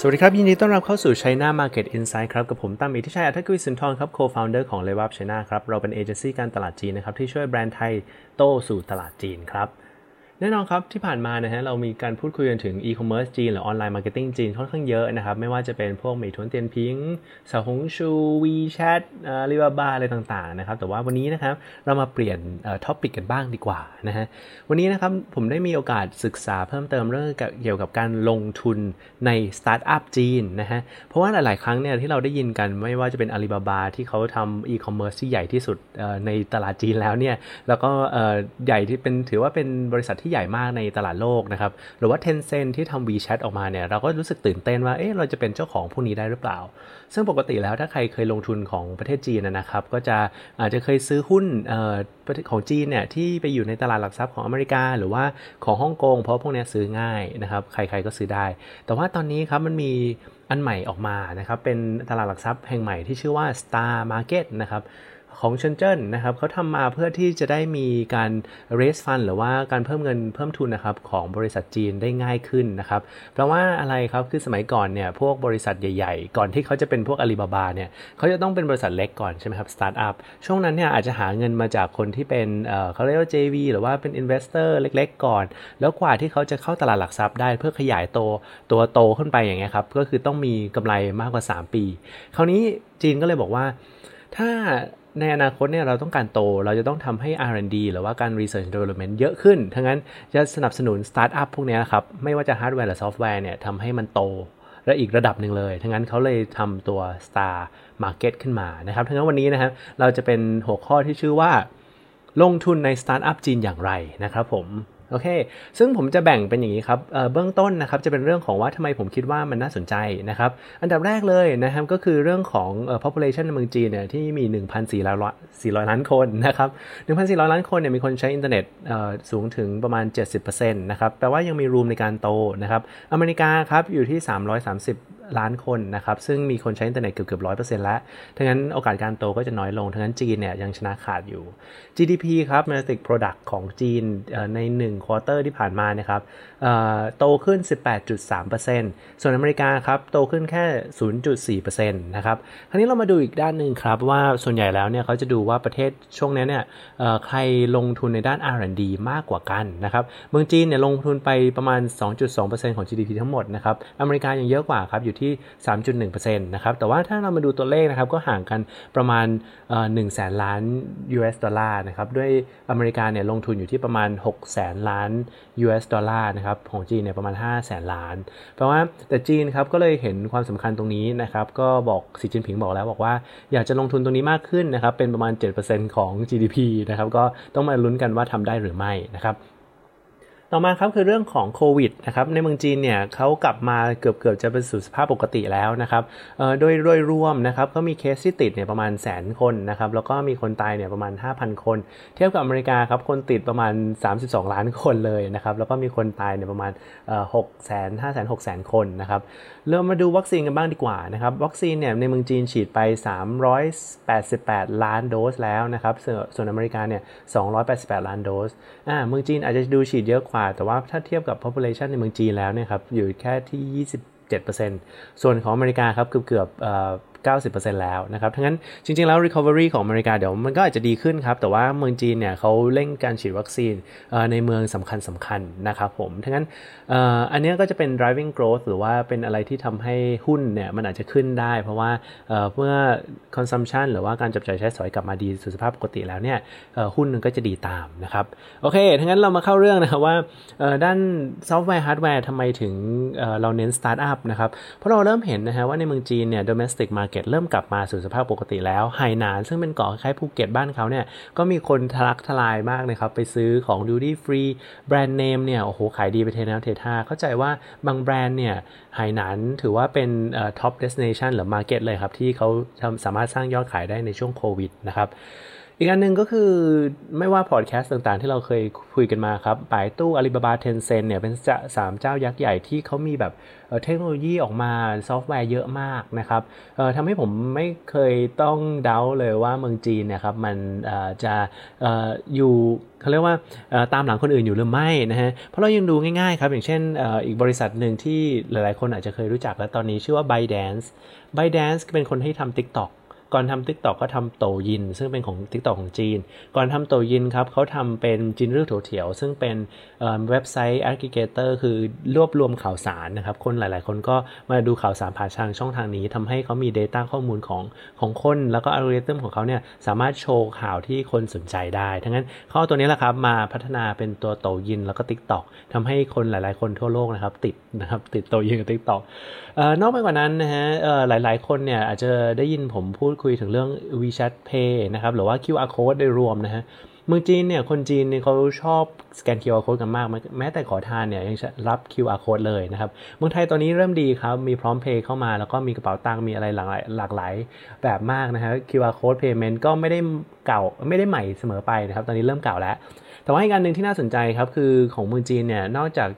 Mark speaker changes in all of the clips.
Speaker 1: สวัสดีครับ ยินดีต้อนรับเข้าสู่ China Market Insight ครับ กับผมตั้มอิทธิชัยอัธกวิสุนทรครับ Co-founder ของ l e v a p China ครับ เราเป็นเอเจนซี่การตลาดจีนนะครับ ที่ช่วยแบรนด์ไทยโตสู่ตลาดจีนครับ แน่นอนครับที่ผ่านมานะฮะเรามีการพูดคุยกันถึงอีคอมเมิร์ซจีนหรือ online marketing จีนค่อนข้างเยอะนะครับ ไม่ว่าจะเป็นพวกเหม่ยถวนเตี่ยนผิงเสี่ยวหงชูวีแชทอาลีบาบาอะไรต่างๆนะครับแต่ว่าวันนี้นะครับเรามาเปลี่ยน topic กันบ้างดีกว่านะฮะวันนี้นะครับผมได้มีโอกาสศึกษาเพิ่มเติมเรื่องเกี่ยวกับการลงทุนในสตาร์ทอัพจีนนะฮะเพราะว่าหลายๆครั้งเนี่ยที่เราได้ยินกันไม่ว่าจะเป็นอาลีบาบาที่เขาทำอีคอมเมิร์ซที่ใหญ่ที่สุดในตลาดจีนแล้วเนี่ยแล้วก็ใหญ่ที่เป็นถือว่าเป็นบริษัทที่ใหญ่มากในตลาดโลกนะครับ หรือว่า Tencent ที่ทำ WeChat ออกมาเนี่ยเราก็รู้สึกตื่นเต้นว่าเอ๊ะเราจะเป็นเจ้าของพวกนี้ได้หรือเปล่า ซึ่งปกติแล้วถ้าใครเคยลงทุนของประเทศจีนนะครับ ก็จะอาจจะเคยซื้อหุ้นของจีนเนี่ยที่ไปอยู่ในตลาดหลักทรัพย์ของอเมริกา หรือว่าของฮ่องกงเพราะพวกนี้ซื้อง่ายนะครับใครๆก็ซื้อได้ แต่ว่าตอนนี้ครับมันมีอันใหม่ออกมานะครับเป็นตลาดหลักทรัพย์แห่งใหม่ที่ชื่อว่า Star Market นะครับ ของเชนเจิ้นนะครับเขาทำมาเพื่อที่จะได้มีการ raise fund หรือว่าการเพิ่มเงินเพิ่มทุนนะครับของบริษัทจีนได้ง่ายขึ้นนะครับ เพราะว่าอะไรครับคือสมัยก่อนเนี่ยพวกบริษัทใหญ่ ๆ ก่อนที่เขาจะเป็นพวกอาลีบาบาเนี่ยเขาจะต้องเป็นบริษัทเล็กก่อนใช่ไหมครับสตาร์ทอัพช่วงนั้นเนี่ยอาจจะหาเงินมาจากคนที่เป็นเขาเรียกว่า JV หรือว่าเป็น investor เล็ก ๆ ก่อน แล้วกว่าที่เขาจะเข้าตลาดหลักทรัพย์ได้เพื่อขยายโตตัวโตขึ้นไปอย่างเงี้ยครับก็คือต้องมีกำไรมากกว่า 3 ปี คราวนี้จีนก็เลยบอกว่าถ้า ในอนาคตเนี่ยเราต้องการโต เราจะต้องทำให้ R&D หรือว่าการ Research Development เยอะขึ้น ทั้งนั้นจะสนับสนุนสตาร์ทอัพพวกนี้นะครับ ไม่ว่าจะฮาร์ดแวร์หรือซอฟต์แวร์เนี่ยทำให้มันโตและอีกระดับหนึ่งเลย ทั้งนั้นเขาเลยทำตัว Star Market ขึ้นมานะครับ ทั้งนั้นวันนี้นะครับเราจะเป็นหัวข้อที่ชื่อว่า ลงทุนในสตาร์ทอัพจีนอย่างไรนะครับผม โอเค ซึ่งผมจะแบ่งเป็นอย่างนี้ครับเบื้องต้นนะครับจะเป็นเรื่องของว่าทำไมผมคิดว่ามันน่าสนใจนะครับ อันดับแรกเลยนะครับก็คือเรื่องของเอ่อ population ในเมืองจีนเนี่ยที่มี 1,400 ล้านคนนะครับ 1,400 ล้านคนเนี่ยมีคนใช้อินเทอร์เน็ตสูงถึงประมาณ 70%นะครับ แปลว่ายังมี room ในการโตนะครับ อเมริกาครับอยู่ที่ 330ล้านคนนะครับ ซึ่งมีคนใช้อินเทอร์เน็ตเกือบเกือบร้อยเปอร์เซ็นต์แล้วทั้งนั้นโอกาสการโตก็จะน้อยลง ทั้งนั้นจีนเนี่ยยังชนะขาดอยู่ GDP ครับ domestic product ของจีนใน1 quarter ที่ผ่านมานะครับโตขึ้น 18.3%ส่วนอเมริกาครับโตขึ้นแค่ 0.4%นะครับคราวนี้เรามาดูอีกด้านหนึ่งครับว่าส่วนใหญ่แล้วเนี่ยเขาจะดูว่าประเทศช่วงนี้เนี่ยใครลงทุนในด้าน R&D มากกว่ากันนะครับเมืองจีนเนี่ยลงทุนไปประมาณ 2.2%ของ GDP ทั้งหมดนะครับอเมริกายังเยอะกว่าครับอยู่ที่ 3.1%นะครับแต่ว่าถ้าเรามาดูตัวเลขนะครับก็ห่างกันประมาณ1แสนล้าน US ดอลลาร์นะครับด้วยอเมริกาเนี่ยลงทุนอยู่ที่ประมาณ6แสนล้าน US ดอลลาร์นะครับของจีนเนี่ยประมาณ5แสนล้าน เพราะว่าแต่จีนครับก็เลยเห็นความสำคัญตรงนี้นะครับก็บอกสีจินผิงบอกแล้วบอกว่าอยากจะลงทุนตรงนี้มากขึ้นนะครับเป็นประมาณ 7%ของ GDP นะครับก็ต้องมาลุ้นกันว่าทำได้หรือไม่นะครับ ต่อมาครับคือเรื่องของโควิดนะครับในเมืองจีนเนี่ยเขากลับมาเกือบเกือบจะเป็นสู่สภาพปกติแล้วนะครับโดยโดยรวมนะครับก็มีเคสที่ติดเนี่ยประมาณแสนคนนะครับแล้วก็มีคนตายเนี่ยประมาณ 5,000 คน เทียบกับอเมริกาครับคนติดประมาณ 32 ล้านคนเลยนะครับแล้วก็มีคนตายเนี่ยประมาณ6แสน5แสน6แสนคนนะครับเรามาดูวัคซีนกันบ้างดีกว่านะครับวัคซีนเนี่ยในเมืองจีนฉีดไป 388 ล้านโดสแล้วนะครับส่วนอเมริกาเนี่ย288 ล้านโดสอ่าเมืองจีนอาจจะดูฉีดเยอะกว่าแต่ว่าถ้าเทียบกับ population ในเมืองจีนแล้วเนี่ยครับอยู่แค่ที่ 27%ส่วนของอเมริกาครับเกือบเกือบ 90%แล้วนะครับทั้งนั้นจริงๆแล้ว recovery ของอเมริกาเดี๋ยวมันก็อาจจะดีขึ้นครับ แต่ว่าเมืองจีนเนี่ยเขาเร่งการฉีดวัคซีนในเมืองสำคัญสำคัญนะครับผมทั้งนั้นอันนี้ก็จะเป็น driving growth หรือว่าเป็นอะไรที่ทำให้หุ้นเนี่ยมันอาจจะขึ้นได้ เพราะว่าเมื่อ consumption หรือว่าการจับจ่ายใช้สอยกลับมาดีสู่สภาพปกติแล้วเนี่ยหุ้นมันก็จะดีตามนะครับโอเคทั้งนั้นเรามาเข้าเรื่องนะครับว่าด้านซอฟต์แวร์ฮาร์ดแวร์ทำไมถึงเราเน้นสตาร์ทอัพนะครับเพราะเราเริ่มเห็นนะฮะว่าในเมืองจีนเนี่ย domestic market ก็เริ่มกลับมาสู่สภาพปกติแล้วไหหนาน ซึ่งเป็นเกาะคล้ายภูเก็ตบ้านเขาเนี่ยก็มีคนทะลักทลายมากนะครับไปซื้อของ duty free แบรนด์เนมเนี่ยโอ้โหขายดีไปเทน้ำเทท่าเข้าใจว่าบางแบรนด์เนี่ยไหหนานถือว่าเป็น top destination หรือ market เลยครับที่เขาสามารถสร้างยอดขายได้ในช่วงโควิดนะครับ อีกอันหนึ่งก็คือไม่ว่าพอดแคสต์ต่างๆ ที่เราเคยคุยกันมาครับไป่ตู้อาลีบาบา Tencent เนี่ยเป็นสามเจ้ายักษ์ใหญ่ที่เขามีแบบเทคโนโลยีออกมาซอฟต์แวร์เยอะมากนะครับทำให้ผมไม่เคยต้องเดาเลยว่าเมืองจีนเนี่ยครับมันจะอยู่เขาเรียกว่าตามหลังคนอื่นอยู่หรือไม่นะฮะเพราะเรายังดูง่ายๆครับ อย่างเช่นอีกบริษัทหนึ่งที่หลายๆคนอาจจะเคยรู้จักและตอนนี้ชื่อว่า ByteDance ByteDance เป็นคนที่ทำ TikTok ก่อนทำ TikTok ก็ทำโตยิน ซึ่งเป็นของ TikTok ของจีน ก่อนทำโตยินครับเขาทำเป็นจินรื่อโถเถียว ซึ่งเป็นเว็บไซต์ aggregator คือรวบรวมข่าวสารนะครับ คนหลาย ๆ คนก็มาดูข่าวสารผ่านทางช่องทางนี้ทำให้เขามี Data ข้อมูลของของคน แล้วก็อัลกอริทึมของเขาเนี่ยสามารถโชว์ข่าวที่คนสนใจได้ ทั้งนั้นเขาเอาตัวนี้แหละครับมาพัฒนาเป็นตัวโตยินแล้วก็ TikTok ทำให้คนหลาย ๆ คนทั่วโลกนะครับติดนะครับติดโตยินกับ TikTok นอกไปกว่านั้นนะฮะหลาย ๆ คนเนี่ยอาจจะได้ยินผมพูดคุยถึงเรื่อง WeChat Pay นะครับ หรือว่า QR Code โดยรวมนะฮะ เมืองจีนเนี่ยคนจีนเนี่ยเขาชอบสแกน QR Code กันมาก แม้แต่ขอทานเนี่ยยังรับ QR Code เลยนะครับเมืองไทยตอนนี้เริ่มดีครับ มีพร้อมเพย์เข้ามา แล้วก็มีกระเป๋าตังค์มีอะไรหลากหลายหลากหลายแบบมากนะฮะ QR Code Payment ก็ไม่ได้เก่าไม่ได้ใหม่เสมอไปนะครับ ตอนนี้เริ่มเก่าแล้ว แต่ว่าอีกอันหนึ่งที่น่าสนใจครับ คือของเมืองจีนเนี่ยนอกจาก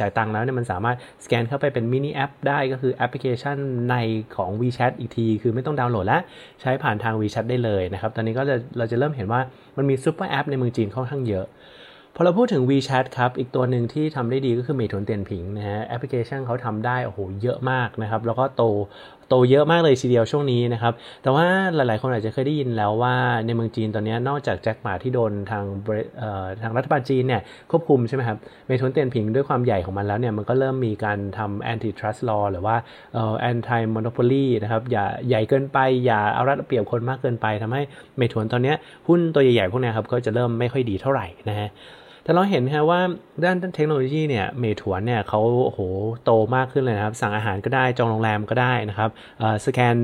Speaker 1: จ่ายตังค์แล้วเนี่ยมันสามารถสแกนเข้าไปเป็น mini app ได้ก็คือแอปพลิเคชันในของ WeChat อีกที คือไม่ต้องดาวน์โหลดแล้วใช้ผ่านทาง WeChat ได้เลยนะครับตอนนี้ก็จะเราจะเริ่มเห็นว่า มันมี super app ในเมืองจีนค่อนข้างเยอะ พอเราพูดถึง WeChat ครับ อีกตัวหนึ่งที่ทำได้ดีก็คือเหม่ยถวนเตี่ยนผิงนะฮะแอปพลิเคชันเขาทำได้โอ้โหเยอะมากนะครับ แล้วก็โต โตเยอะมากเลยทีเดียวช่วงนี้นะครับ แต่ว่าหลายๆ คนอาจจะเคยได้ยินแล้วว่าในเมืองจีนตอนนี้นอกจากแจ็คหมาที่โดนทางทางรัฐบาลจีนเนี่ยควบคุมใช่ไหมครับเมทวนเตียนผิงด้วยความใหญ่ของมันแล้วเนี่ยมันก็เริ่มมีการทำ antitrust law หรือว่า anti monopoly นะครับอย่าใหญ่เกินไปอย่าเอารัดเปรียบคนมากเกินไปทำให้เมทวนตอนนี้หุ้นตัวใหญ่ๆพวกนี้ครับก็จะเริ่มไม่ค่อยดีเท่าไหร่นะฮะ แต่เราเห็นนะว่าด้านเทคโนโลยีเนี่ยเมถวนเนี่ยเขาโโหโตมากขึ้นเลยนะครับ สั่งอาหารก็ได้จองโรงแรมก็ได้นะครับสแกน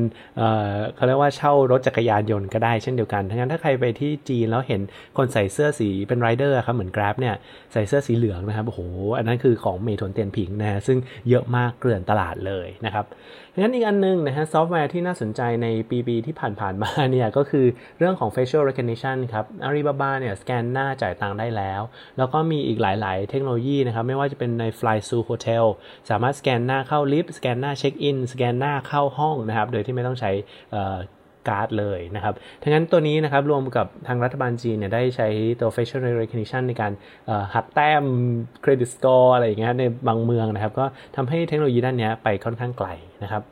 Speaker 1: เขาเรียกว่าเช่ารถจักรยานยนต์ก็ได้เช่นเดียวกันทั้งนั้นถ้าใครไปที่จีนแล้วเห็นคนใส่เสื้อสีเป็นไรเดอร์ครับเหมือน Grab เนี่ยใส่เสื้อสีเหลืองนะครับโอ้โหอันนั้นคือของเหม่ยถวนเตี่ยนผิงนะฮะซึ่งเยอะมากเกลื่อนตลาดเลยนะครับ ดังนั้นอีกอันนึงนะฮะซอฟต์แวร์ที่น่าสนใจในปีปีที่ผ่านๆมาเนี่ยก็คือเรื่องของ facial recognition ครับอาลีบาบาเนี่ยสแกนหน้าจ่ายตังค์ได้แล้ว แล้วก็มีอีกหลายๆ เทคโนโลยีนะครับ ไม่ว่าจะเป็นใน FlyZoo Hotel สามารถสแกนหน้าเข้าลิฟต์สแกนหน้าเช็คอินสแกนหน้าเข้าห้องนะครับ โดยที่ไม่ต้องใช้ การ์ดเลยนะครับทั้งนั้นตัวนี้นะครับรวมกับทางรัฐบาลจีนเนี่ยได้ใช้ตัว facial recognition ในการหักแต้ม credit score อะไรอย่างเงี้ยในบางเมืองนะครับ ก็ทำให้เทคโนโลยีด้านนี้ไปค่อนข้างไกลนะครับ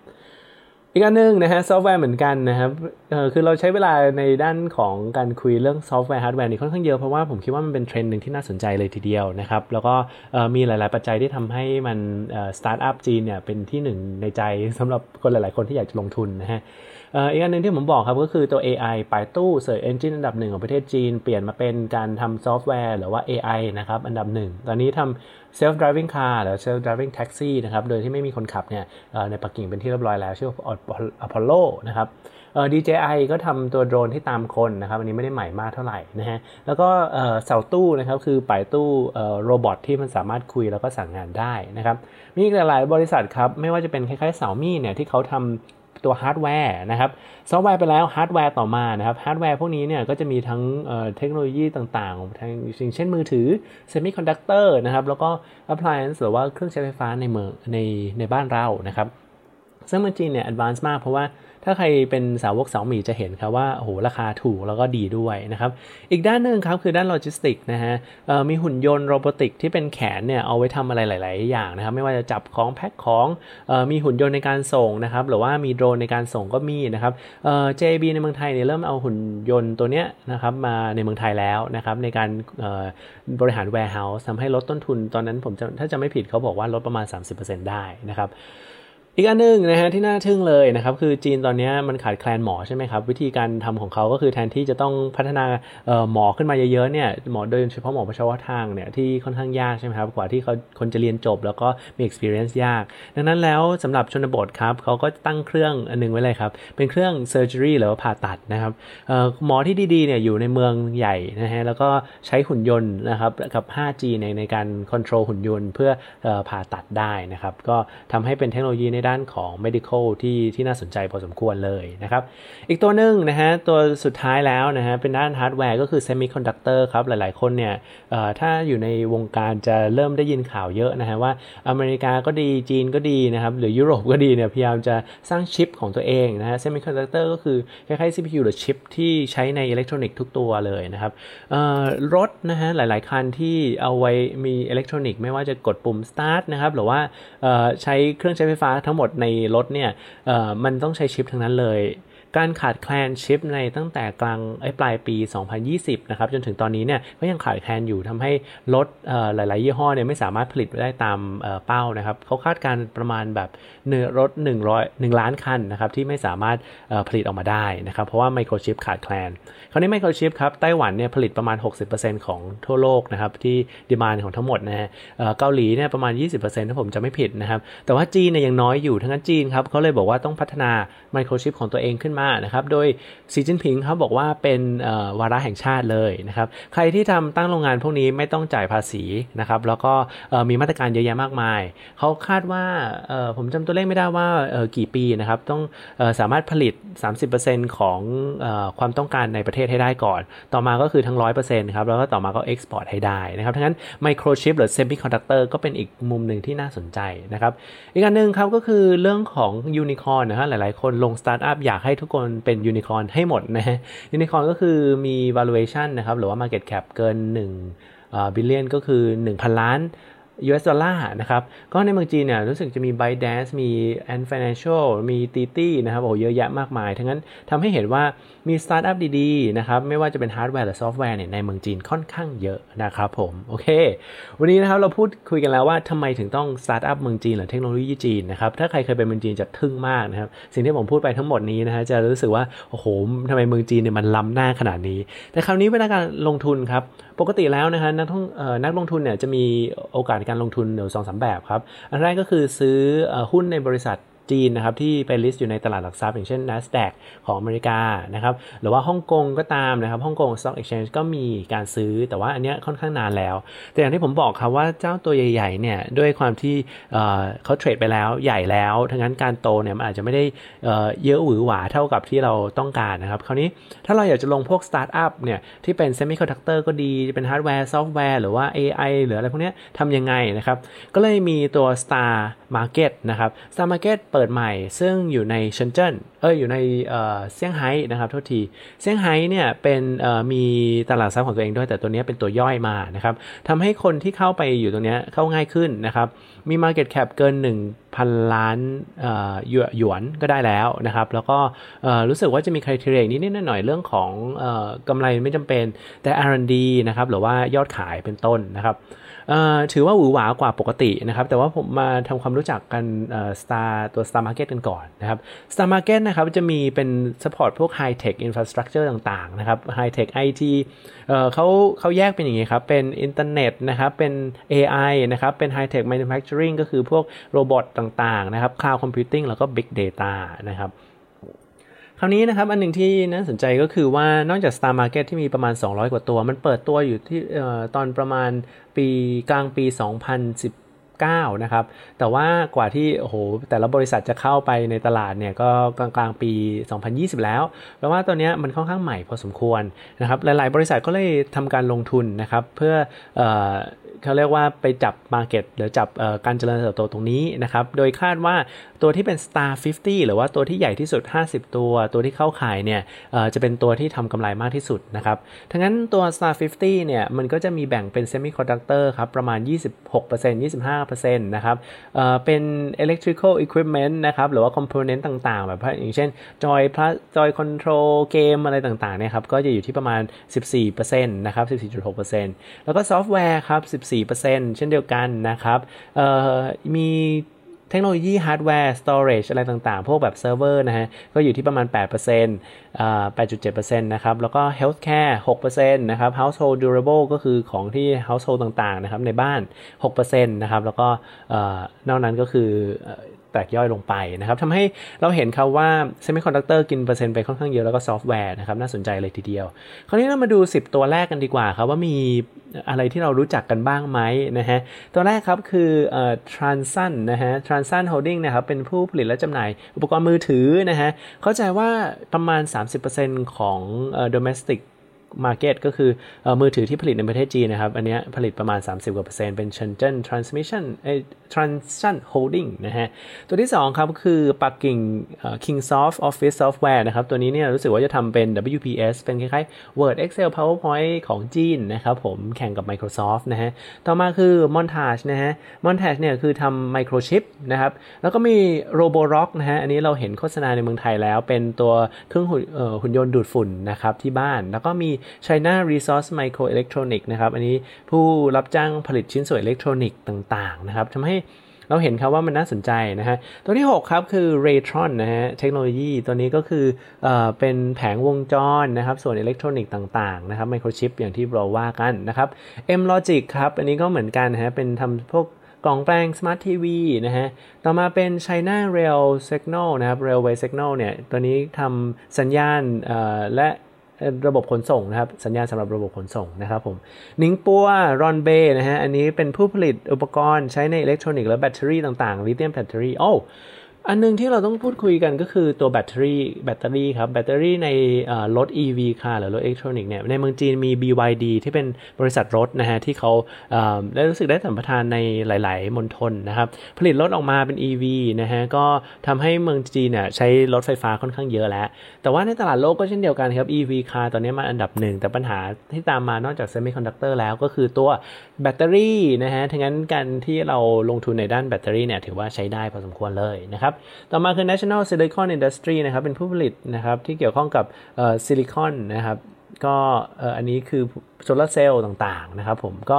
Speaker 1: อีกอันนึงนะฮะซอฟต์แวร์เหมือนกันนะครับเออคือเราใช้เวลาในด้านของการคุยเรื่องซอฟต์แวร์ฮาร์ดแวร์นี่ค่อนข้างเยอะเพราะว่าผมคิดว่ามันเป็นเทรนด์หนึ่งที่น่าสนใจเลยทีเดียวนะครับ แล้วก็มีหลาย ๆ ปัจจัยที่ทำให้มันสตาร์ทอัพจีนเนี่ยเป็นที่หนึ่งในใจสำหรับคนหลาย ๆ คนที่อยากจะลงทุนนะฮะ อีกอันหนึ่งที่ผมบอกครับก็คือตัว AI ไป่ตู้ Search Engine อันดับหนึ่งของประเทศจีน เปลี่ยนมาเป็นการทำซอฟต์แวร์หรือว่า AI นะครับอันดับหนึ่งตอนนี้ทำ self driving car หรือ self driving taxi นะครับโดยที่ไม่มีคนขับเนี่ยในปักกิ่งเป็นที่เรียบร้อยแล้วชื่อ Apollo นะครับเอ่อ DJI ก็ทำตัวโดรนที่ตามคนนะครับอันนี้ไม่ได้ใหม่มากเท่าไหร่นะฮะแล้วก็เสี่ยวตู้นะครับคือไป่ตู้ robot ที่มันสามารถคุยแล้วก็สั่งงานได้นะครับมีอีกหลายบริษัทครับไม่ว่าจะเป็นคล้ายๆเสี่ยวมี่เนี่ยที่เขาทำ ตัวฮาร์ดแวร์นะครับซอฟต์แวร์ไปแล้วฮาร์ดแวร์ต่อมานะครับฮาร์ดแวร์พวกนี้เนี่ยก็จะมีทั้งเทคโนโลยีต่างๆทั้งเช่นมือถือ semiconductor นะครับแล้วก็appliance หรือว่าเครื่องใช้ไฟฟ้าในเมืองในในบ้านเรานะครับซึ่งเมืองจีนเนี่ย advance มากเพราะว่า ถ้าใครเป็นสาวกเสี่ยวหมี่จะเห็นครับว่าโอ้โหราคาถูกแล้วก็ดีด้วยนะครับ อีกด้านหนึ่งครับคือด้านโลจิสติกนะฮะมีหุ่นยนต์ robotic ที่เป็นแขนเนี่ยเอาไว้ทำอะไรหลาย ๆ อย่างนะครับไม่ว่าจะจับของแพ็คของมีหุ่นยนต์ในการส่งนะครับหรือว่ามีโดรนในการส่งก็มีนะครับ JD ในเมืองไทยเนี่ยเริ่มเอาหุ่นยนต์ตัวเนี้ยนะครับมาในเมืองไทยแล้วนะครับในการบริหาร warehouse ทำให้ลดต้นทุนตอนนั้นผมถ้าจะไม่ผิดเขาบอกว่าลดประมาณ 30%ได้นะครับ อีกอันหนึ่งนะฮะที่น่าทึ่งเลยนะครับคือจีนตอนนี้มันขาดแคลนหมอใช่ไหมครับวิธีการทำของเขาก็คือแทนที่จะต้องพัฒนาหมอขึ้นมาเยอะๆเนี่ยหมอโดยเฉพาะหมอประชาวทางเนี่ยที่ค่อนข้างยากใช่ไหมครับกว่าที่เขาคนจะเรียนจบแล้วก็มี experience ยาก ดังนั้นแล้วสำหรับชนบทครับเขาก็ตั้งเครื่องอันนึงไว้เลยครับ เป็นเครื่อง surgery หรือว่าผ่าตัดนะครับหมอที่ดีๆเนี่ยอยู่ในเมืองใหญ่นะฮะแล้วก็ใช้หุ่นยนต์นะครับกับ 5G ในในการ control หุ่นยนต์ เพื่อผ่าตัดได้นะครับก็ทำให้เป็นเทคโนโลยีในด้านของ medical ที่ที่น่าสนใจพอสมควรเลยนะครับ อีกตัวหนึ่งนะฮะตัวสุดท้ายแล้วนะฮะเป็นด้านฮาร์ดแวร์ก็คือ semiconductor ครับ หลายๆคนเนี่ยถ้าอยู่ในวงการจะเริ่มได้ยินข่าวเยอะนะฮะว่าอเมริกาก็ดีจีนก็ดีนะครับหรือยุโรปก็ดีเนี่ยพยายามจะสร้างชิปของตัวเองนะฮะ semiconductor ก็คือคล้ายๆ CPU หรือชิปที่ใช้ในอิเล็กทรอนิกส์ทุกตัวเลยนะครับรถนะฮะหลายๆคันที่เอาไว้มีอิเล็กทรอนิกส์ไม่ว่าจะกดปุ่ม start นะครับหรือว่าใช้เครื่องใช้ไฟฟ้าทั้งหมดในรถเนี่ยมันต้องใช้ชิปทั้งนั้นเลย การขาดแคลนชิปในตั้งแต่กลางปลายปี 2020 นะครับจนถึงตอนนี้เนี่ยก็ยังขาดแคลนอยู่ทำให้รถหลาย ๆ ยี่ห้อเนี่ยไม่สามารถผลิตได้ตามเป้านะครับเขาคาดการประมาณแบบเนื้อรถ 100 1 ล้านคันนะครับที่ไม่สามารถผลิตออกมาได้นะครับเพราะว่าไมโครชิปขาดแคลนคราวนี้ไมโครชิปครับไต้หวันเนี่ยผลิตประมาณ 60%ของทั่วโลกนะครับที่ดีมานของทั้งหมดนะฮะเกาหลีเนี่ยประมาณ 20%ถ้าผมจะไม่ผิดนะครับแต่ว่าจีนเนี่ยยังน้อยอยู่ทั้งนั้นจีนครับเขาเลยบอกว่าต้องพัฒนาไมโครชิปของตัวเองขึ้นมานะครับโดยสีจิ้นผิงเขาบอกว่าเป็นวาระแห่งชาติเลยนะครับใครที่ทำตั้งโรงงานพวกนี้ไม่ต้องจ่ายภาษีนะครับแล้วก็มีมาตรการเยอะแยะมากมาย เขาคาดว่าผมจำตัวเลขไม่ได้ว่ากี่ปีนะครับต้องสามารถผลิต 30%ของความต้องการในประเทศให้ได้ก่อน ต่อมาก็คือทั้ง 100%ครับแล้วก็ต่อมาก็ export ให้ได้นะครับทั้งนั้นไมโครชิปหรือ semiconductor ก็เป็นอีกมุมหนึ่งที่น่าสนใจนะครับอีกอันหนึ่งครับก็คือเรื่องของยูนิคอร์นะฮะหลายๆ คนลงสตาร์ทอัพอยากให้ทุกคนเป็นยูนิคอร์ให้หมดนะฮะยูนิคอร์ก็คือมี valuation นะครับ หรือว่า market cap เกิน1 billion ก็คือ 1,000 ล้าน US ดอลลาร์นะครับ ก็ในเมืองจีนเนี่ยรู้สึกจะมี ByteDance มี Ant Financial มี DiDi นะครับโอ้เยอะแยะมากมาย ทั้งนั้นทำให้เห็นว่ามีสตาร์ทอัพดีๆนะครับ ไม่ว่าจะเป็นฮาร์ดแวร์หรือซอฟต์แวร์เนี่ยในเมืองจีนค่อนข้างเยอะนะครับผม โอเค วันนี้นะครับเราพูดคุยกันแล้วว่าทำไมถึงต้องสตาร์ทอัพเมืองจีนหรือเทคโนโลยีจีนนะครับ ถ้าใครเคยไปเมืองจีนจะทึ่งมากนะครับ สิ่งที่ผมพูดไปทั้งหมดนี้นะฮะจะรู้สึกว่าโอ้โหทำไมเมืองจีนเนี่ยมันล้ำหน้าขนาดนี้ แต่คราวนี้เวลาการลงทุนครับ ปกติแล้วนะฮะนักท่องนักลงทุนเนี่ยจะมีโอกาสในการลงทุนเดี่ยวสองสามแบบครับ อันแรกก็คือซื้อหุ้นในบริษัท จีนนะครับที่ไปลิสต์อยู่ในตลาดหลักทรัพย์อย่างเช่น NASDAQ ของอเมริกานะครับหรือว่าฮ่องกงก็ตามนะครับฮ่องกง Stock Exchange ก็มีการซื้อแต่ว่าอันนี้ค่อนข้างนานแล้ว แต่อย่างที่ผมบอกครับว่าเจ้าตัวใหญ่ๆเนี่ยด้วยความที่เขาเทรดไปแล้วใหญ่แล้วทั้งนั้นการโตเนี่ยมันอาจจะไม่ได้เยอะหวือหวาเท่ากับที่เราต้องการนะครับคราวนี้ถ้าเราอยากจะลงพวกสตาร์ทอัพเนี่ยที่เป็น semiconductor ก็ดีเป็นฮาร์ดแวร์ซอฟต์แวร์หรือว่า AI หรืออะไรพวกนี้ทำยังไงนะครับก็เลยมีตัว Star Market นะครับ Star Market เปิดใหม่ ซึ่งอยู่ในเซินเจิ้นเอออยู่ในเซี่ยงไฮ้นะครับโทษทีเซี่ยงไฮ้เนี่ยเป็นมีตลาดทรัพย์ของตัวเองด้วยแต่ตัวนี้เป็นตัวย่อยมานะครับทำให้คนที่เข้าไปอยู่ตรงนี้เข้าง่ายขึ้นนะครับ มี Market Cap เกิน 1,000 ล้านหยวนก็ได้แล้วนะครับ แล้วก็รู้สึกว่าจะมีครเทเรนนิดๆหน่อยเรื่องของกำไรไม่จำเป็นแต่ R&D นะครับหรือว่ายอดขายเป็นต้นนะครับ ถือว่าหวือหวากว่าปกตินะครับ แต่ว่าผมมาทำความรู้จักกันสตาร์ตัว Star Market กันก่อนนะครับ Star Market นะครับจะมีเป็น support พวก High Tech Infrastructure ต่างๆนะครับ High Tech IT เขาเขาแยกเป็นอย่างนี้ครับ เป็นอินเทอร์เน็ตนะครับ เป็น AI นะครับ เป็น High Tech Manufacturing ก็คือพวกโรบอทต่างๆนะครับ Cloud Computing แล้วก็ Big Data นะครับ ราวนี้นะครับ อันหนึ่งที่น่าสนใจก็คือว่านอกจาก Star Market ที่มีประมาณ 200 กว่าตัว มันเปิดตัวอยู่ที่ตอนประมาณปีกลางปี 2019นะครับแต่ว่ากว่าที่โอ้โหแต่ละบริษัทจะเข้าไปในตลาดเนี่ยก็กลางกลางปี 2020 แล้วแปลว่าตัวนี้มันค่อนข้างใหม่พอสมควรนะครับหลาย ๆ บริษัทก็เลยทำการลงทุนนะครับเพื่อ เขาเรียกว่าไปจับมาเก็ตหรือจับการเจริญเติบโตตรงนี้นะครับ โดยคาดว่าตัวที่เป็น Star 50 หรือว่าตัวที่ใหญ่ที่สุด 50 ตัว ตัวที่เข้าขายเนี่ยจะเป็นตัวที่ทำกำไรมากที่สุดนะครับ ทั้งนั้นตัว Star 50 เนี่ยมันก็จะมีแบ่งเป็น Semiconductor ครับประมาณ 26% 25%นะครับเป็น Electrical Equipment นะครับหรือว่า Component ต่างๆ แบบอย่างเช่น Joy Plus Joy Control เกมอะไรต่างๆเนี่ยครับก็จะอยู่ที่ประมาณ 14%นะครับ 14.6%แล้วก็ซอฟต์แวร์ครับ14%เช่นเดียวกันนะครับมีเทคโนโลยีฮาร์ดแวร์ storage อะไรต่างๆ พวกแบบเซิร์ฟเวอร์นะฮะ ก็อยู่ที่ประมาณ8%อ่า8.7%นะครับ แล้วก็ healthcare 6%นะครับ household durable ก็คือของที่ household ต่างๆนะครับในบ้าน 6%นะครับ แล้วก็นอกนั้นก็คือแตกย่อยลงไปนะครับทำให้เราเห็นครับว่าเซมิคอนดักเตอร์กินเปอร์เซ็นต์ไปค่อนข้างเยอะแล้วก็ซอฟต์แวร์นะครับน่าสนใจเลยทีเดียว คราวนี้เรามาดู 10 ตัวแรกกันดีกว่าครับว่ามีอะไรที่เรารู้จักกันบ้างไหมนะฮะตัวแรกครับคือเอ่อ Transsion นะฮะ Transsion Holding นะครับเป็นผู้ผลิตและจำหน่ายอุปกรณ์มือถือนะฮะเข้าใจว่าประมาณ 3 30%ของ domestic Market ก็คืออมือถือที่ผลิตในประเทศจีนนะครับ อันนี้ผลิตประมาณ 30กว่าเปอร์เซ็นต์เป็น Shenzhen Transmission เอ้ Transition Holding นะฮะ ตัวที่2ครับคือปักกิ่ง Kingsoft Office Software นะครับ ตัวนี้เนี่ยรู้สึกว่าจะทำเป็น WPS เป็นคล้ายๆ Word Excel PowerPoint ของจีนนะครับผมแข่งกับ Microsoft นะฮะ ต่อมาคือ Montage นะฮะ Montage เนี่ยคือทำ Microchip นะครับ แล้วก็มี Roborock นะฮะ อันนี้เราเห็นโฆษณาในเมืองไทยแล้วเป็นตัวเครื่องหุ่นยนต์ดูดฝุ่นนะครับที่บ้าน แล้วก็มี China Resource Microelectronics นะครับ อันนี้ผู้รับจ้างผลิตชิ้นส่วนอิเล็กทรอนิกส์ต่างๆนะครับทำให้เราเห็นครับว่ามันน่าสนใจนะฮะ ตัวที่ 6 ครับคือ Raytron นะฮะ เทคโนโลยีตัวนี้ก็คือเอเป็นแผงวงจรนะครับ ส่วนอิเล็กทรอนิกส์ต่าง ๆ นะครับ ไมโครชิปอย่างที่เราว่ากันนะครับ M Logic ครับ อันนี้ก็เหมือนกันนะฮะ เป็นทำพวกกล่องแปลง Smart TV นะฮะ ต่อมาเป็น China Railway Signal นะครับ Railway Signal เนี่ย ตัวนี้ทำสัญญาณและ ระบบขนส่งนะครับ สัญญาณสำหรับระบบขนส่งนะครับผม Ningbo Ronbay นะฮะ อันนี้เป็นผู้ผลิตอุปกรณ์ใช้ในอิเล็กทรอนิกส์และแบตเตอรี่ต่างๆลิเธียมแบตเตอรี่โอ้ อันนึงที่เราต้องพูดคุยกันก็คือตัวแบตเตอรี่แบตเตอรี่ครับแบตเตอรี่ในรถ EV ค่ะหรือรถอิเล็กทรอนิกส์เนี่ยในเมืองจีนมี BYD ที่เป็นบริษัทรถนะฮะที่เขาได้รู้สึกได้สัมปทานในหลาย ๆมณฑลนะครับผลิตรถออกมาเป็น EV นะฮะก็ทำให้เมืองจีนเนี่ยใช้รถไฟฟ้าค่อนข้างเยอะแล้ว แต่ว่าในตลาดโลกก็เช่นเดียวกันครับ EV คาร์ตอนนี้มาอันดับหนึ่งแต่ปัญหาที่ตามมานอกจากเซมิคอนดักเตอร์แล้วก็คือตัวแบตเตอรี่นะฮะทั้งนั้นการที่เราลงทุนในด้านแบตเตอรี่เนี่ยถือว่าใช้ได้พอสมควรเลยนะครับต่อมาคือ National Silicon Industry นะครับเป็นผู้ผลิตนะครับที่เกี่ยวข้องกับซิลิคอนนะครับ ก็อันนี้คือโซลาเซลล์ต่างๆนะครับผมก็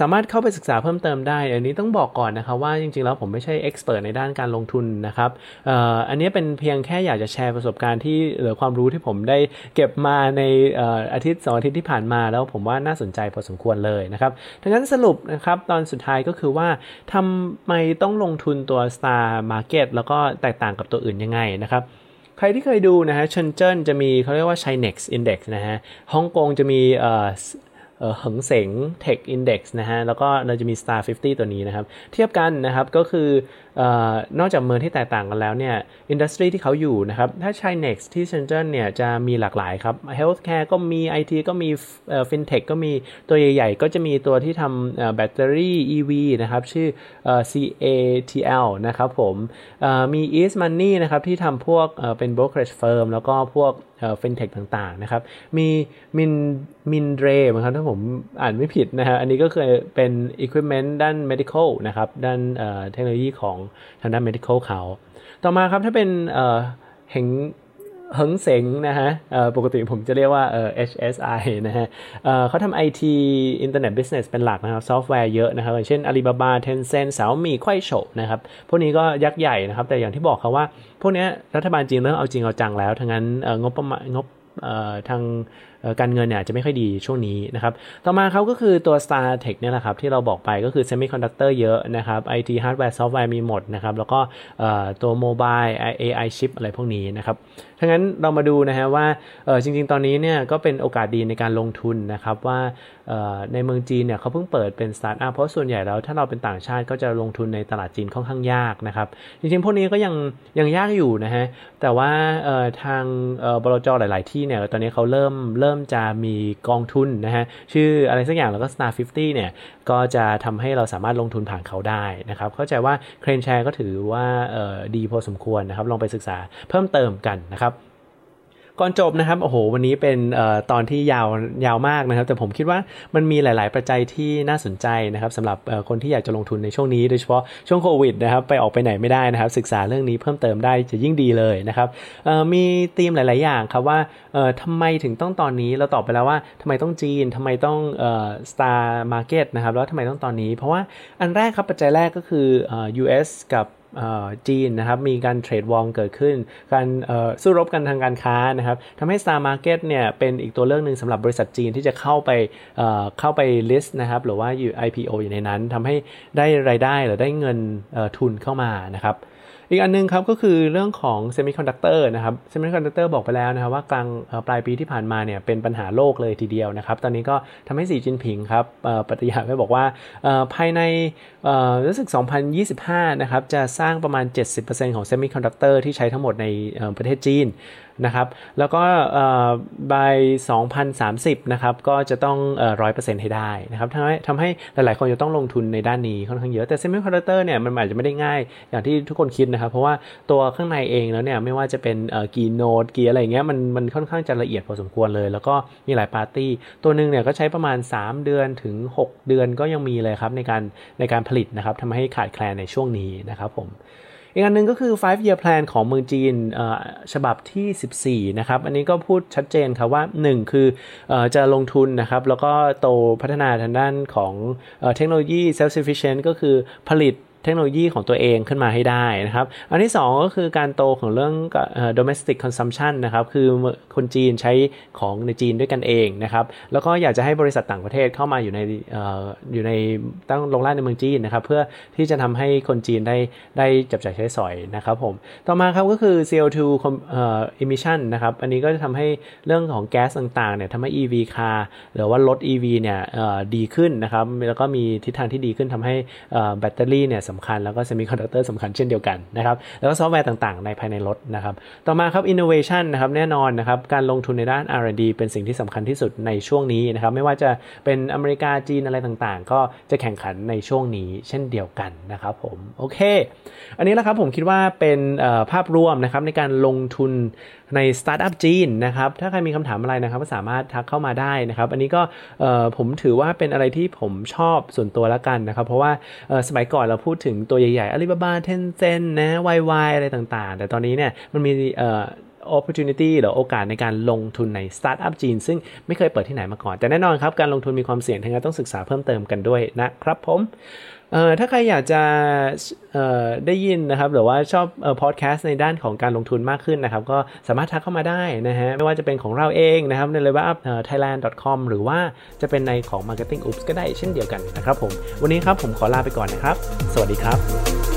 Speaker 1: สามารถเข้าไปศึกษาเพิ่มเติมได้ อันนี้ต้องบอกก่อนนะครับว่าจริงๆแล้วผมไม่ใช่เอ็กซ์เพรสในด้านการลงทุนนะครับอันนี้เป็นเพียงแค่อยากจะแชร์ประสบการณ์ที่หรือความรู้ที่ผมได้เก็บมาในอาทิตย์สองอาทิตย์ที่ผ่านมาแล้วผมว่าน่าสนใจพอสมควรเลยนะครับดังนั้นสรุปนะครับตอนสุดท้ายก็คือว่าทำไมต้องลงทุนตัว Star Market แล้วก็แตกต่างกับตัวอื่นยังไงนะครับ ใครที่เคยดูนะฮะเชนเจิ้นจะมีเขาเรียกว่า Chinex Index นะฮะฮ่องกงจะมีเอ่อ เหิงเสง Tech Index นะฮะ แล้วก็เราจะมี Star 50 ตัวนี้นะครับ เทียบกันนะครับก็คือนอกจากเมืองที่แตกต่างกันแล้วเนี่ยอินดัสทรีที่เขาอยู่นะครับ ถ้าใช้ Next ที่เซนเจอร์เนี่ยจะมีหลากหลายครับ Healthcare ก็มี IT ก็มี FinTech ก็มีตัวใหญ่ๆ ก็จะมีตัวที่ทำแบตเตอรี่ EV นะครับ ชื่อ CATL นะครับผมมี East Money นะครับที่ทำพวกเป็น brokerage firm แล้วก็พวกเฟนเทคต่างๆนะครับ มีมินมินเดรนะครับถ้าผมอ่านไม่ผิดนะฮะอันนี้ก็คือเป็น equipment ด้าน medical นะครับด้านเทคโนโลยีของทางด้าน medical เขา ต่อมาครับถ้าเป็นเห็ง เหิงเสงนะฮะปกติผมจะเรียกว่า HSI นะฮะเขาทำ IT Internet Business เป็นหลักนะครับ ซอฟต์แวร์เยอะนะครับอย่างเช่น Alibaba Tencent สาวมีควายโฉนะครับ พวกนี้ก็ยักษ์ใหญ่นะครับ แต่อย่างที่บอกครับว่า พวกนี้รัฐบาลจีนเริ่มเอาจริงเอาจังแล้วทั้งนั้นงบประมาณงบทาง การเงินเนี่ยจะไม่ค่อยดีช่วงนี้นะครับ ต่อมาเขาก็คือตัว Star Tech เนี่ยแหละครับที่เราบอกไปก็คือ Semiconductor เยอะนะครับ IT Hardware Software มีหมดนะครับ แล้วก็ตัว Mobile AI Chip อะไรพวกนี้นะครับทั้งนั้นเรามาดูนะฮะว่าจริง ๆ ตอนนี้เนี่ยก็เป็นโอกาสดีในการลงทุนนะครับว่าในเมืองจีนเนี่ยเขาเพิ่งเปิดเป็นสตาร์ทอัพเพราะส่วนใหญ่แล้วถ้าเราเป็นต่างชาติก็จะลงทุนในตลาดจีนค่อนข้างยากนะครับจริงๆพวกนี้ก็ยังยังยากอยู่นะฮะแต่ว่าทางบลจหลาย ๆ ที่เนี่ยตอนนี้เขาเริ่มเริ่มจะมีกองทุนนะฮะชื่ออะไรสักอย่างแล้วก็ Star 50 เนี่ย ก็จะทำให้เราสามารถลงทุนผ่านเขาได้นะครับ เข้าใจว่า KraneShares ก็ถือว่าดีพอสมควรนะครับ ลองไปศึกษาเพิ่มเติมกันนะครับ ก่อนจบนะครับ โอ้โห วันนี้เป็นตอนที่ยาวยาวมากนะครับ แต่ผมคิดว่ามันมีหลาย ๆ ปัจจัยที่น่าสนใจนะครับสำหรับคนที่อยากจะลงทุนในช่วงนี้โดยเฉพาะช่วงโควิดนะครับ ไปออกไปไหนไม่ได้นะครับ ศึกษาเรื่องนี้เพิ่มเติมได้จะยิ่งดีเลยนะครับมีธีมหลาย ๆ อย่างครับว่าทำไมถึงต้องตอนนี้เราตอบไปแล้วว่าทำไมต้องจีนทำไมต้อง Star Market นะครับแล้วทำไมต้องตอนนี้ เพราะว่าอันแรกครับปัจจัยแรกก็คือ US กับ จีนนะครับมีการ trade war เกิดขึ้น การสู้รบกันทางการค้านะครับทำให้ Star Market เนี่ยเป็นอีกตัวเลือกหนึ่งสำหรับบริษัทจีนที่จะเข้าไปเข้าไป list นะครับหรือว่าอยู่ IPO อยู่ในนั้นทำให้ได้รายได้หรือได้เงินทุนเข้ามานะครับ อีกอันนึงครับก็คือเรื่องของเซมิคอนดักเตอร์นะครับเซมิคอนดักเตอร์บอกไปแล้วนะครับว่ากลางปลายปีที่ผ่านมาเนี่ยเป็นปัญหาโลกเลยทีเดียวนะครับตอนนี้ก็ทำให้สีจิ้นผิงครับปฏิญาณไว้บอกว่าภายในรู้สึก 2025 นะครับจะสร้างประมาณ 70%ของเซมิคอนดักเตอร์ที่ใช้ทั้งหมดในประเทศจีน นะครับแล้วก็ by 2030นะครับก็จะต้องร้อยเปอร์เซ็นต์ให้ได้นะครับทำให้ทำให้หลายๆ คนจะต้องลงทุนในด้านนี้ค่อนข้างเยอะแต่เซมิคอนดักเตอร์เนี่ยมันอาจจะไม่ได้ง่ายอย่างที่ทุกคนคิดนะครับ เพราะว่าตัวข้างในเองแล้วเนี่ยไม่ว่าจะเป็นกี่ node กี่อะไรเงี้ยมันมันค่อนข้างจะละเอียดพอสมควรเลย แล้วก็มีหลายปาร์ตี้ ตัวหนึ่งเนี่ยก็ใช้ประมาณ 3 เดือนถึง 6 เดือนก็ยังมีเลยครับในการในการผลิตนะครับทำให้ขาดแคลนในช่วงนี้นะครับผม อีกอันนึงก็คือ five year plan ของเมืองจีนฉบับที่ 14 นะครับ อันนี้ก็พูดชัดเจนครับว่า 1 คืออจะลงทุนนะครับ แล้วก็โตพัฒนาทางด้านของเทคโนโลยี self sufficient ก็คือผลิต เทคโนโลยีของตัวเองขึ้นมาให้ได้นะครับ อันที่ 2 ก็คือการโตของเรื่อง domestic consumption นะครับ คือคนจีนใช้ของในจีนด้วยกันเองนะครับ แล้วก็อยากจะให้บริษัทต่างประเทศเข้ามาอยู่ในอยู่ในตั้งโรงงานในเมืองจีนนะครับ เพื่อที่จะทำให้คนจีนได้ได้จับจ่ายใช้สอยนะครับผม ต่อมาครับก็คือ CO2 emission นะครับ อันนี้ก็จะทำให้เรื่องของแก๊สต่างๆเนี่ยทำให้ EV car หรือว่ารถ EV เนี่ยดีขึ้นนะครับ แล้วก็มีทิศทางที่ดีขึ้นทำให้แบตเตอรี่เนี่ยสำคัญ แล้วก็เซมิคอนดักเตอร์สำคัญเช่นเดียวกันนะครับแล้วก็ซอฟต์แวร์ต่างๆ ในภายในรถนะครับต่อมาครับ innovation นะครับแน่นอนนะครับการลงทุนในด้าน R&D เป็นสิ่งที่สำคัญที่สุดในช่วงนี้นะครับไม่ว่าจะเป็นอเมริกาจีนอะไรต่างๆ ก็จะแข่งขันในช่วงนี้เช่นเดียวกันนะครับผมโอเค อันนี้แหละครับผมคิดว่าเป็นภาพรวมนะครับในการลงทุนในสตาร์ทอัพจีนนะครับ ถ้าใครมีคำถามอะไรนะครับก็สามารถทักเข้ามาได้นะครับ อันนี้ก็ผมถือว่าเป็นอะไรที่ผมชอบส่วนตัวแล้วกันนะครับ เพราะว่าสมัยก่อนเราพูดถึงตัวใหญ่ๆอาลีบาบา Tencent นะวายวายอะไรต่างๆ แต่ตอนนี้เนี่ยมันมี opportunity หรือโอกาสในการลงทุนในสตาร์ทอัพจีนซึ่งไม่เคยเปิดที่ไหนมาก่อน แต่แน่นอนครับ การลงทุนมีความเสี่ยงทั้งนั้นต้องศึกษาเพิ่มเติมกันด้วยนะครับผมถ้าใครอยากจะได้ยินนะครับหรือว่าชอบพอดแคสต์ในด้านของการลงทุนมากขึ้นนะครับ ก็สามารถทักเข้ามาได้นะฮะไม่ว่าจะเป็นของเราเองนะครับใน l e v e l up thailand.com หรือว่าจะเป็นในของ marketing oops ก็ได้เช่นเดียวกันนะครับผม วันนี้ครับผมขอลาไปก่อนนะครับ สวัสดีครับ